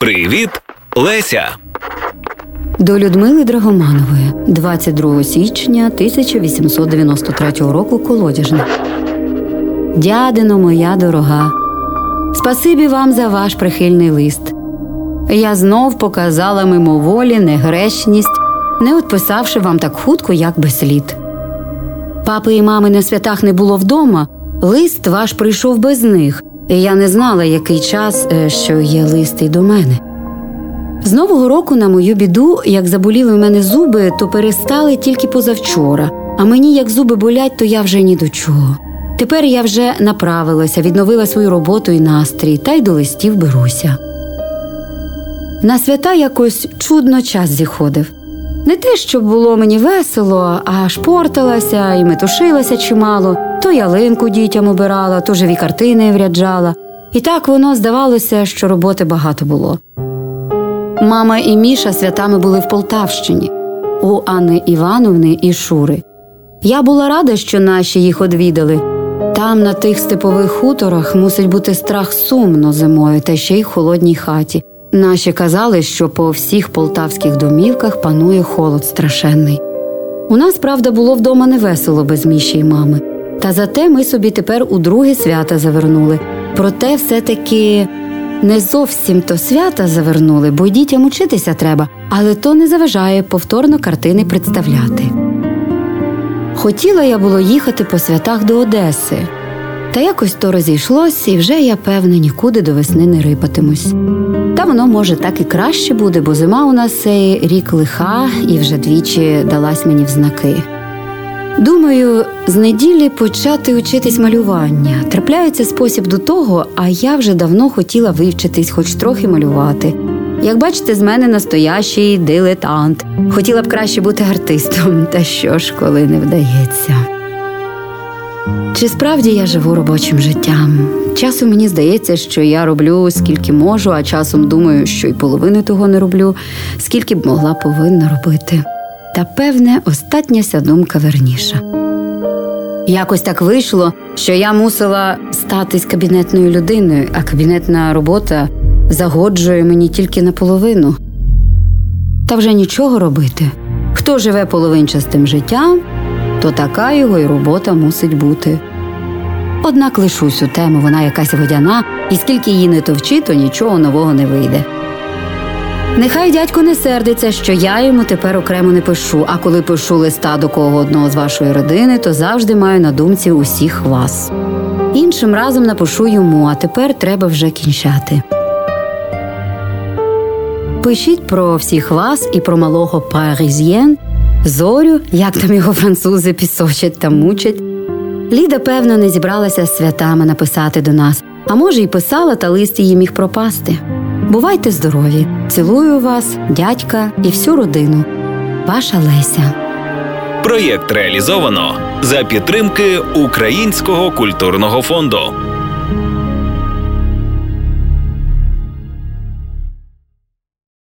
Привіт, Леся. До Людмили Драгоманової 22 січня 1893 року колодяжна. Дядино моя дорога. Спасибі вам за ваш прихильний лист. Я знов показала мимоволі негречність, не відписавши вам так хутко, як би слід. Папи і мами на святах не було вдома. Лист ваш прийшов без них, я не знала, який час, е, що є лист і до мене. З нового року, на мою біду, як заболіли в мене зуби, то перестали тільки позавчора. А мені як зуби болять, то я вже ні до чого. Тепер я вже направилася, відновила свою роботу і настрій, та й до листів беруся. На свята якось чудно час зіходив. Не те, щоб було мені весело, а шпорталася і метушилася чимало, то ялинку дітям обирала, то живі картини вряджала. І так воно здавалося, що роботи багато було. Мама і Міша святами були в Полтавщині у Анни Івановни і Шури. Я була рада, що наші їх одвідали. Там, на тих степових хуторах, мусить бути страх сумно зимою, та ще й холодній хаті. Наші казали, що по всіх полтавських домівках панує холод страшенний. У нас, правда, було вдома невесело без Міші й мами. Та зате ми собі тепер у друге свята завернули. Проте все-таки не зовсім то свята завернули, бо дітям учитися треба, але то не заважає повторно картини представляти. Хотіла я було їхати по святах до Одеси, та якось то розійшлось, і вже я, певне, нікуди до весни не рипатимусь. Та воно, може, так і краще буде, бо зима у нас цей рік лиха і вже двічі далась мені в знаки. Думаю, з неділі почати учитись малювання. Трапляється спосіб до того, а я вже давно хотіла вивчитись, хоч трохи малювати. Як бачите, з мене настоящий дилетант. Хотіла б краще бути артистом, та що ж, коли не вдається. Чи справді я живу робочим життям? Часом мені здається, що я роблю скільки можу, а часом думаю, що й половини того не роблю, скільки б могла повинна робити. Та певне, остатня ся думка верніша. Якось так вийшло, що я мусила статись кабінетною людиною, а кабінетна робота загоджує мені тільки наполовину. Та вже нічого робити. Хто живе половинчастим життям, то така його й робота мусить бути. Однак лишу цю тему, вона якась водяна, і скільки її не товчи, то нічого нового не вийде. Нехай дядько не сердиться, що я йому тепер окремо не пишу, а коли пишу листа до кого одного з вашої родини, то завжди маю на думці усіх вас. Іншим разом напишу йому, а тепер треба вже кінчати. Пишіть про всіх вас і про малого паризьєн, зорю, як там його французи пісочать та мучать. Ліда, певно, не зібралася з святами написати до нас, а може, й писала, та лист її міг пропасти. Бувайте здорові! Цілую вас, дядька і всю родину. Ваша Леся. Проєкт реалізовано за підтримки Українського культурного фонду.